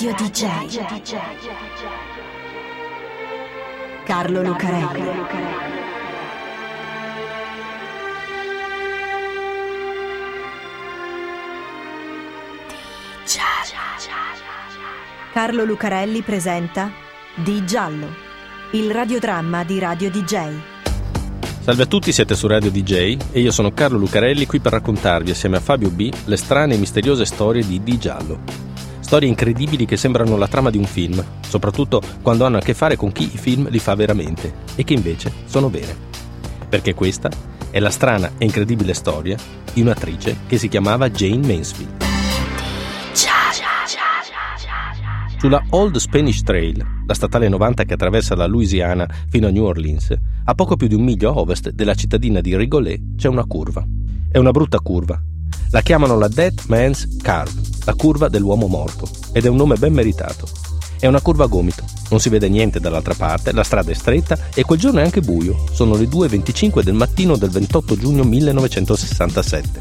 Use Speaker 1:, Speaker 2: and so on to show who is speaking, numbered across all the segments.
Speaker 1: Radio DJ. Carlo Lucarelli. Carlo Lucarelli presenta Di Giallo, il radiodramma di Radio DJ.
Speaker 2: Salve a tutti, siete su Radio DJ e io sono Carlo Lucarelli qui per raccontarvi assieme a Fabio B le strane e misteriose storie di Di Giallo. Storie incredibili che sembrano la trama di un film, soprattutto quando hanno a che fare con chi i film li fa veramente e che invece sono vere. Perché questa è la strana e incredibile storia di un'attrice che si chiamava Jane Mansfield. Sulla Old Spanish Trail, la statale 90 che attraversa la Louisiana fino a New Orleans, a poco più di un miglio a ovest della cittadina di Rigolet c'è una curva. È una brutta curva. La chiamano la Dead Man's Curve, la curva dell'uomo morto, ed è un nome ben meritato. È una curva a gomito, non si vede niente dall'altra parte, la strada è stretta e quel giorno è anche buio. Sono le 2.25 del mattino del 28 giugno 1967.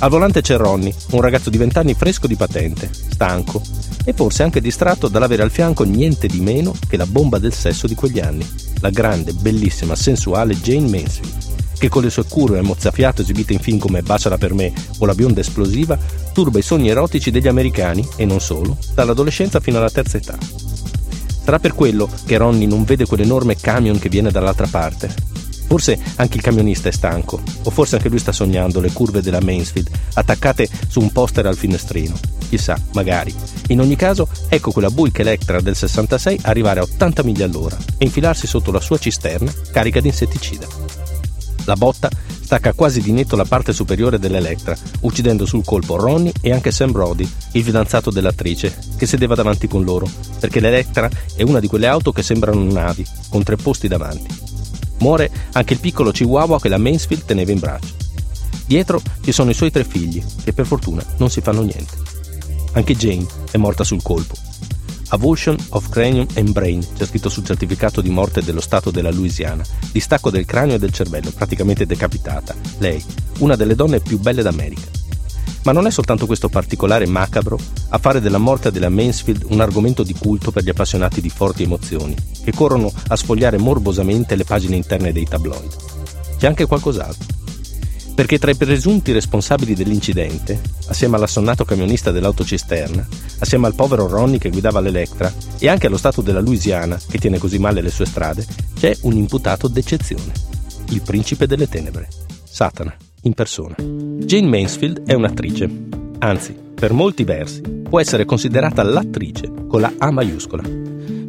Speaker 2: Al volante c'è Ronnie, un ragazzo di 20 anni fresco di patente, stanco e forse anche distratto dall'avere al fianco niente di meno che la bomba del sesso di quegli anni, la grande, bellissima, sensuale Jane Mansfield, che con le sue curve e mozzafiato esibite in film come Baciala per me o La bionda esplosiva turba i sogni erotici degli americani e non solo, dall'adolescenza fino alla terza età. Sarà per quello che Ronnie non vede quell'enorme camion che viene dall'altra parte, Forse anche il camionista è stanco, o forse anche lui sta sognando le curve della Mansfield attaccate su un poster al finestrino. Chissà, magari. In ogni caso, ecco quella Buick Electra del 66 arrivare a 80 miglia all'ora e infilarsi sotto la sua cisterna carica di insetticida. La botta stacca quasi di netto la parte superiore dell'Electra, uccidendo sul colpo Ronnie e anche Sam Brody, il fidanzato dell'attrice, che sedeva davanti con loro, perché l'Electra è una di quelle auto che sembrano navi, con tre posti davanti. Muore anche il piccolo Chihuahua che la Mansfield teneva in braccio. Dietro ci sono i suoi tre figli, che per fortuna non si fanno niente. Anche Jane è morta sul colpo. Avulsion of Cranium and Brain, c'è scritto sul certificato di morte dello Stato della Louisiana. Distacco del cranio e del cervello, praticamente decapitata. Lei, una delle donne più belle d'America. Ma non è soltanto questo particolare macabro a fare della morte della Mansfield un argomento di culto per gli appassionati di forti emozioni, che corrono a sfogliare morbosamente le pagine interne dei tabloid. C'è anche qualcos'altro. Perché tra i presunti responsabili dell'incidente, assieme all'assonnato camionista dell'autocisterna, assieme al povero Ronnie che guidava l'Electra e anche allo Stato della Louisiana, che tiene così male le sue strade, c'è un imputato d'eccezione, il principe delle tenebre, Satana in persona. Jane Mansfield è un'attrice, anzi, per molti versi, può essere considerata l'attrice con la A maiuscola.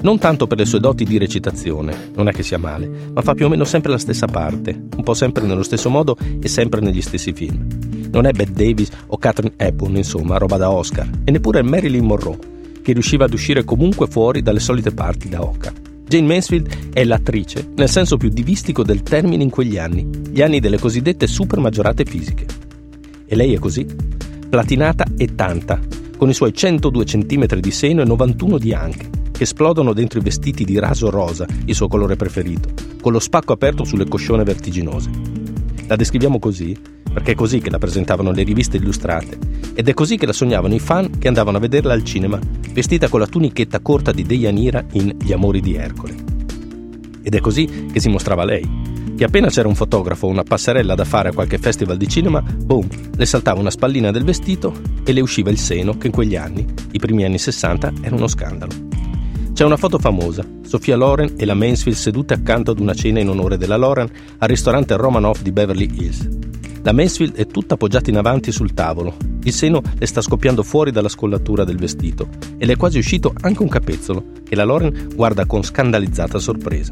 Speaker 2: Non tanto per le sue doti di recitazione, non è che sia male, ma fa più o meno sempre la stessa parte, un po' sempre nello stesso modo e sempre negli stessi film. Non è Bette Davis o Catherine Hepburn, insomma, roba da Oscar, e neppure Marilyn Monroe, che riusciva ad uscire comunque fuori dalle solite parti da Oca. Jane Mansfield è l'attrice, nel senso più divistico del termine in quegli anni, gli anni delle cosiddette super maggiorate fisiche. E lei è così, platinata e tanta, con i suoi 102 cm di seno e 91 di anche, che esplodono dentro i vestiti di raso rosa, il suo colore preferito, con lo spacco aperto sulle coscione vertiginose. La descriviamo così perché è così che la presentavano le riviste illustrate ed è così che la sognavano i fan che andavano a vederla al cinema, vestita con la tunichetta corta di Deianira in Gli amori di Ercole. Ed è così che si mostrava lei, che appena c'era un fotografo o una passerella da fare a qualche festival di cinema, boom, le saltava una spallina del vestito e le usciva il seno che in quegli anni, i primi anni 60, era uno scandalo. C'è una foto famosa, Sofia Loren e la Mansfield sedute accanto ad una cena in onore della Loren al ristorante Romanoff di Beverly Hills. La Mansfield è tutta appoggiata in avanti sul tavolo. Il seno le sta scoppiando fuori dalla scollatura del vestito e le è quasi uscito anche un capezzolo che la Loren guarda con scandalizzata sorpresa.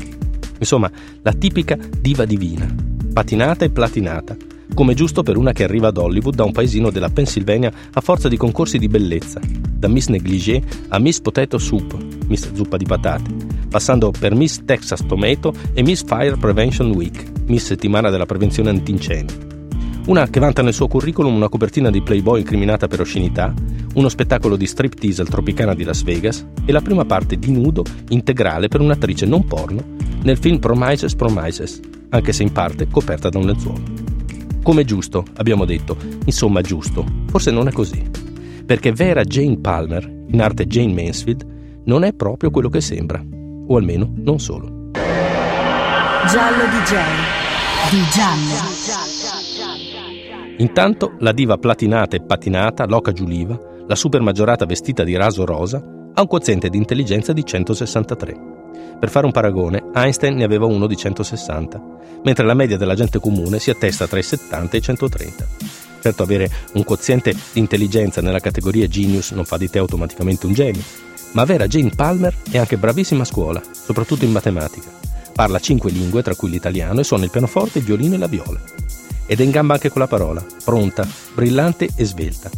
Speaker 2: Insomma, la tipica diva divina, patinata e platinata, come giusto per una che arriva ad Hollywood da un paesino della Pennsylvania a forza di concorsi di bellezza, da Miss Negligée a Miss Potato Soup, Miss Zuppa di patate, passando per Miss Texas Tomato e Miss Fire Prevention Week, Miss Settimana della Prevenzione Antincendio. Una che vanta nel suo curriculum una copertina di Playboy incriminata per oscenità, uno spettacolo di striptease al Tropicana di Las Vegas e la prima parte di nudo integrale per un'attrice non porno nel film Promises Promises, anche se in parte coperta da un lenzuolo. Come giusto, abbiamo detto, insomma giusto, forse non è così. perché vera Jane Palmer, in arte Jane Mansfield, non è proprio quello che sembra, o almeno non solo.
Speaker 1: Giallo DJ. Di giallo.
Speaker 2: Intanto la diva platinata e patinata, Loca Giuliva, la super maggiorata vestita di raso rosa, ha un quoziente di intelligenza di 163. Per fare un paragone, Einstein ne aveva uno di 160, mentre la media della gente comune si attesta tra i 70 e i 130. Certo, avere un quoziente di intelligenza nella categoria genius non fa di te automaticamente un genio, ma vera Jane Palmer è anche bravissima a scuola, soprattutto in matematica. Parla cinque lingue, tra cui l'italiano, e suona il pianoforte, il violino e la viola. Ed è in gamba anche con la parola, pronta, brillante e svelta.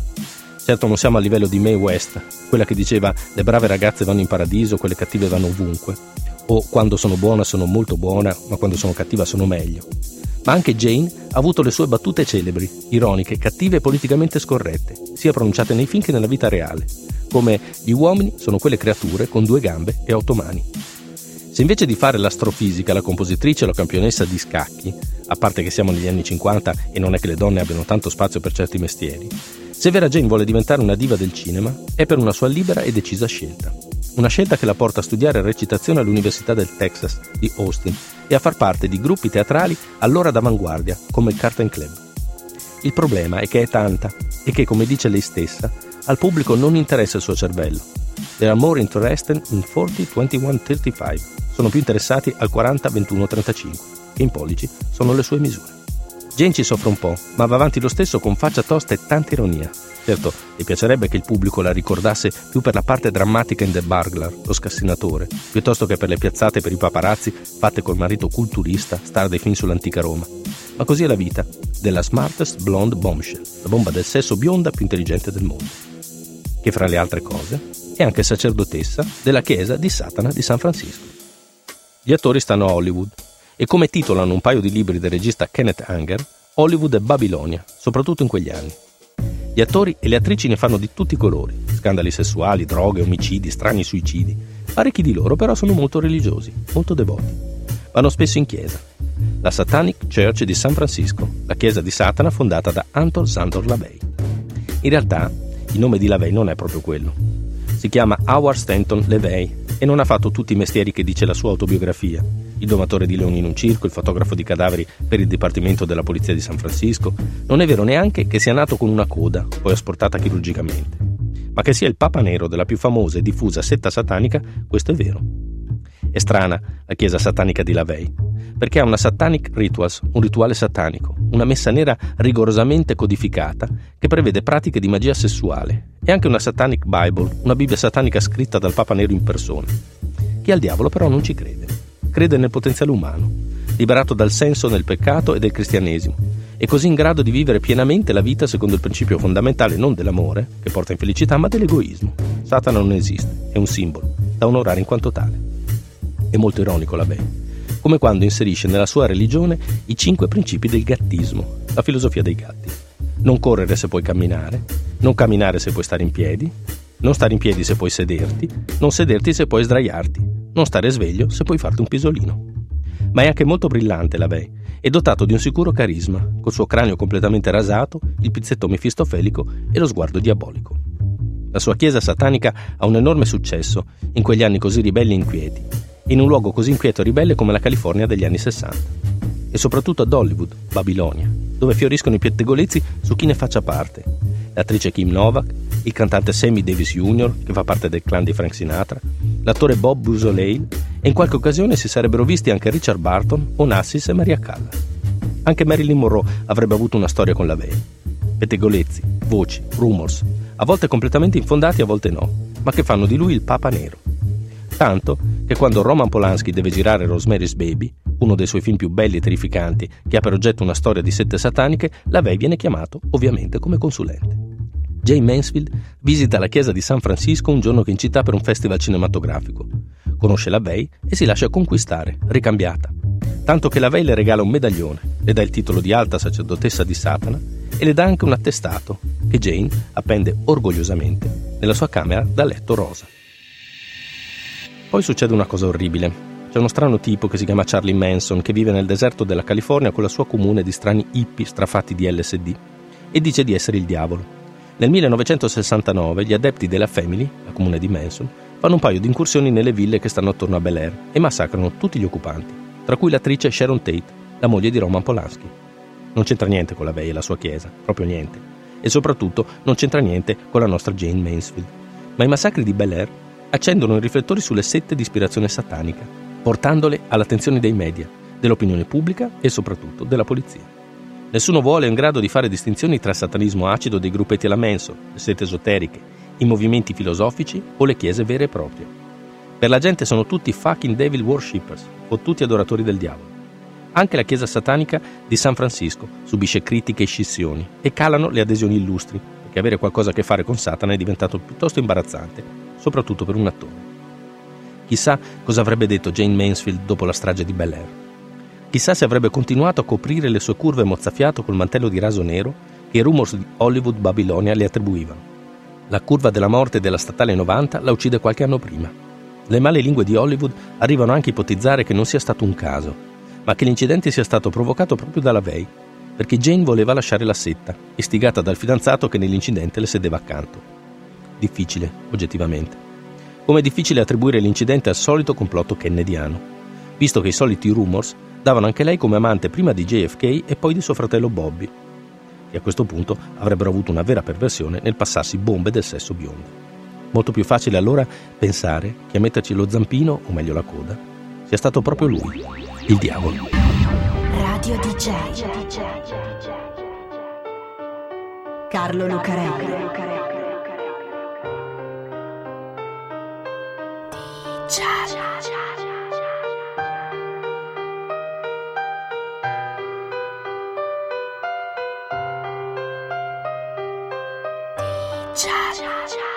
Speaker 2: Certo non siamo a livello di Mae West, quella che diceva le brave ragazze vanno in paradiso, quelle cattive vanno ovunque, o quando sono buona sono molto buona, ma quando sono cattiva sono meglio. Ma anche Jane ha avuto le sue battute celebri, ironiche, cattive e politicamente scorrette, sia pronunciate nei film che nella vita reale, come gli uomini sono quelle creature con due gambe e otto mani. Se invece di fare l'astrofisica, la compositrice o la campionessa di scacchi, a parte che siamo negli anni 50 e non è che le donne abbiano tanto spazio per certi mestieri, se Vera Jane vuole diventare una diva del cinema, è per una sua libera e decisa scelta. Una scelta che la porta a studiare recitazione all'Università del Texas di Austin e a far parte di gruppi teatrali allora d'avanguardia, come il Carton Club. Il problema è che è tanta e che, come dice lei stessa, al pubblico non interessa il suo cervello. They are more interested in 40-21-35. Sono più interessati al 40-21-35, che in pollici sono le sue misure. Jane ci soffre un po', ma va avanti lo stesso con faccia tosta e tanta ironia, Certo, le piacerebbe che il pubblico la ricordasse più per la parte drammatica in The Burglar, lo scassinatore, piuttosto che per le piazzate per i paparazzi fatte col marito culturista, star dei film sull'antica Roma. Ma così è la vita della smartest blonde bombshell, la bomba del sesso bionda più intelligente del mondo. Che fra le altre cose è anche sacerdotessa della chiesa di Satana di San Francisco. Gli attori stanno a Hollywood e come titolano un paio di libri del regista Kenneth Anger, Hollywood è Babilonia, soprattutto in quegli anni. Gli attori e le attrici ne fanno di tutti i colori, scandali sessuali, droghe, omicidi, strani suicidi. Parecchi di loro però sono molto religiosi, molto devoti. Vanno spesso in chiesa. La Satanic Church di San Francisco, la chiesa di Satana fondata da Anton Sandor LaVey. In realtà, il nome di LaVey non è proprio quello. Si chiama Howard Stanton LeVey e non ha fatto tutti i mestieri che dice la sua autobiografia, il domatore di leoni in un circo, il fotografo di cadaveri per il Dipartimento della Polizia di San Francisco. Non è vero neanche che sia nato con una coda, poi asportata chirurgicamente. Ma che sia il Papa Nero della più famosa e diffusa setta satanica, questo è vero. È strana la chiesa satanica di Lavey, perché ha una satanic rituals, un rituale satanico, una messa nera rigorosamente codificata che prevede pratiche di magia sessuale e anche una satanic Bible, una Bibbia satanica scritta dal Papa Nero in persona. Chi al diavolo però non ci crede crede nel potenziale umano, liberato dal senso nel peccato e del cristianesimo, e così in grado di vivere pienamente la vita secondo il principio fondamentale non dell'amore, che porta infelicità, ma dell'egoismo. Satana non esiste, è un simbolo, da onorare in quanto tale. È molto ironico la Bey, come quando inserisce nella sua religione i cinque principi del gattismo, la filosofia dei gatti. Non correre se puoi camminare, non camminare se puoi stare in piedi, non stare in piedi se puoi sederti, non sederti se puoi sdraiarti, non stare sveglio se puoi farti un pisolino. Ma è anche molto brillante la Vey e dotato di un sicuro carisma, col suo cranio completamente rasato, il pizzetto mefistofelico e lo sguardo diabolico. La sua chiesa satanica ha un enorme successo in quegli anni così ribelli e inquieti, in un luogo così inquieto e ribelle come la California degli anni 60. E soprattutto ad Hollywood, Babilonia, dove fioriscono i pettegolezzi su chi ne faccia parte. L'attrice Kim Novak, il cantante Sammy Davis Jr., che fa parte del clan di Frank Sinatra, l'attore Bob Busolale e in qualche occasione si sarebbero visti anche Richard Barton, Onassis e Maria Callas. Anche Marilyn Monroe avrebbe avuto una storia con la Vey. Pettegolezzi, voci, rumors, a volte completamente infondati, a volte no, ma che fanno di lui il Papa Nero. Tanto che quando Roman Polanski deve girare Rosemary's Baby, uno dei suoi film più belli e terrificanti, che ha per oggetto una storia di sette sataniche, la Vey viene chiamato ovviamente come consulente. Jay Mansfield visita la chiesa di San Francisco un giorno che in città per un festival cinematografico. Conosce la Vey e si lascia conquistare, ricambiata. Tanto che la Vey le regala un medaglione, le dà il titolo di alta sacerdotessa di Satana e le dà anche un attestato che Jane appende orgogliosamente nella sua camera da letto rosa. Poi succede una cosa orribile. C'è uno strano tipo che si chiama Charlie Manson che vive nel deserto della California con la sua comune di strani hippie strafatti di LSD e dice di essere il diavolo Nel 1969 gli adepti della Family, la comune di Manson, fanno un paio di incursioni nelle ville che stanno attorno a Bel Air e massacrano tutti gli occupanti, tra cui l'attrice Sharon Tate, la moglie di Roman Polanski. Non c'entra niente con la Bay e la sua chiesa, proprio niente. E soprattutto non c'entra niente con la nostra Jane Mansfield. Ma i massacri di Bel Air accendono i riflettori sulle sette di ispirazione satanica, portandole all'attenzione dei media, dell'opinione pubblica e soprattutto della polizia. Nessuno vuole in grado di fare distinzioni tra satanismo acido dei gruppetti alla Manson, le sette esoteriche, i movimenti filosofici o le chiese vere e proprie. Per la gente sono tutti fucking devil worshippers, o tutti adoratori del diavolo. Anche la chiesa satanica di San Francisco subisce critiche e scissioni e calano le adesioni illustri, perché avere qualcosa a che fare con Satana è diventato piuttosto imbarazzante, soprattutto per un attore. Chissà cosa avrebbe detto Jane Mansfield dopo la strage di Bel Air. Chissà se avrebbe continuato a coprire le sue curve mozzafiato col mantello di raso nero che i rumors di Hollywood Babilonia le attribuivano. La curva della morte della statale 90 la uccide qualche anno prima. Le male lingue di Hollywood arrivano anche a ipotizzare che non sia stato un caso, ma che l'incidente sia stato provocato proprio dalla Vey, perché Jane voleva lasciare la setta, istigata dal fidanzato che nell'incidente le sedeva accanto. Difficile, oggettivamente. Come è difficile attribuire l'incidente al solito complotto kennediano, visto che i soliti rumors davano anche lei come amante prima di JFK e poi di suo fratello Bobby, che a questo punto avrebbero avuto una vera perversione nel passarsi bombe del sesso biondo. Molto più facile allora pensare che a metterci lo zampino, o meglio la coda, sia stato proprio lui, il diavolo.
Speaker 1: Radio DJ Carlo Lucarelli 恰恰恰恰恰恰恰恰恰恰恰恰恰恰